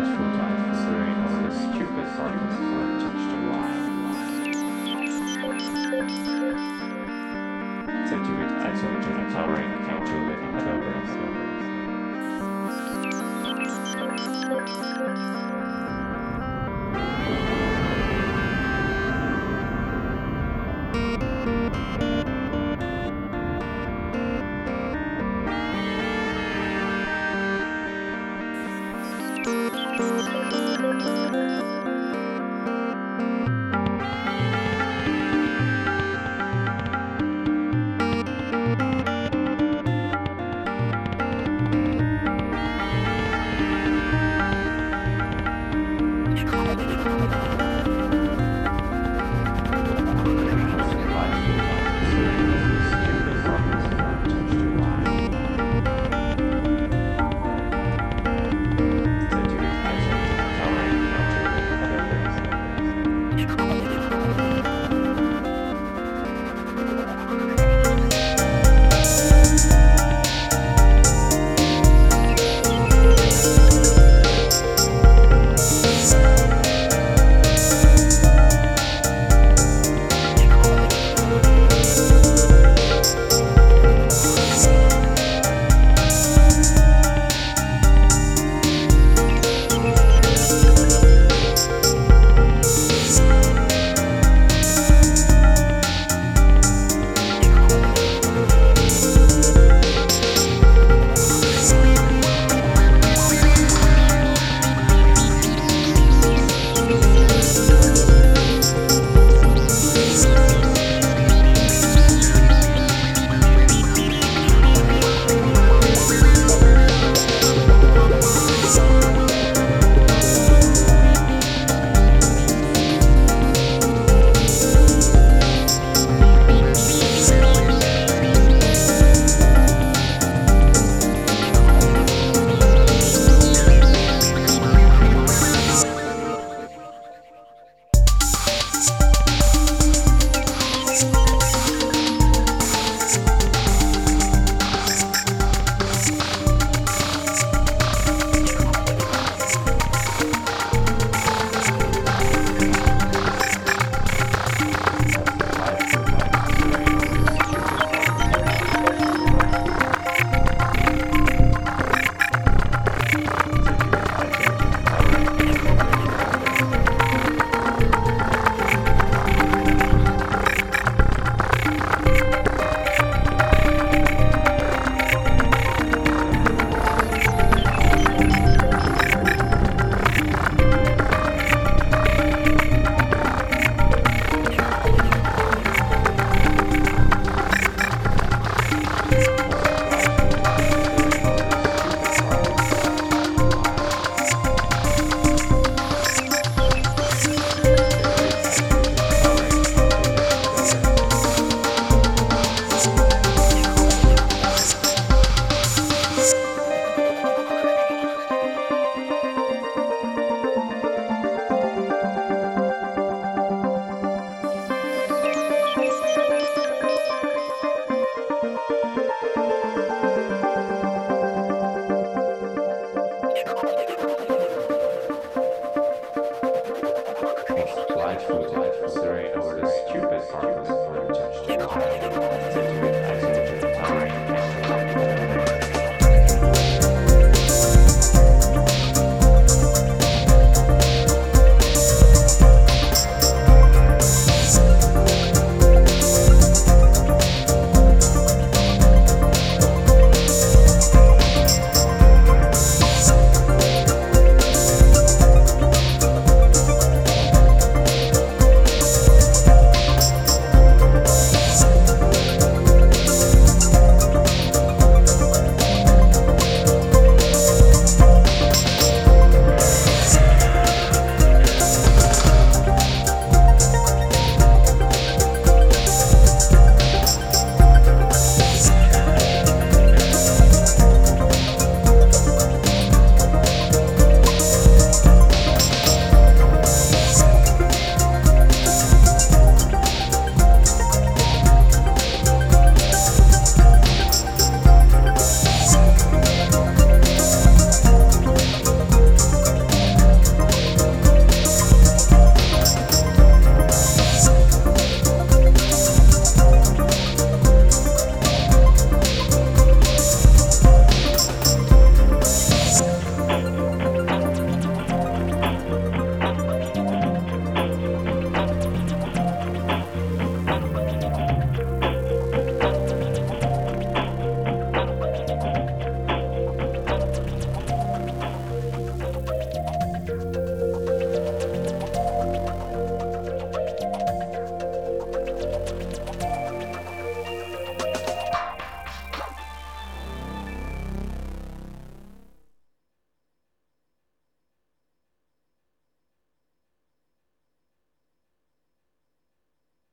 delightful, delightful brain or a stupid argument for just a while. Sentiment isolation and towering counter. delightful, delightful, serene, or the stupid, harmless, untouched, untouched, untouched, untouched, untouched, untouched, untouched, untouched, untouched, untouched, untouched,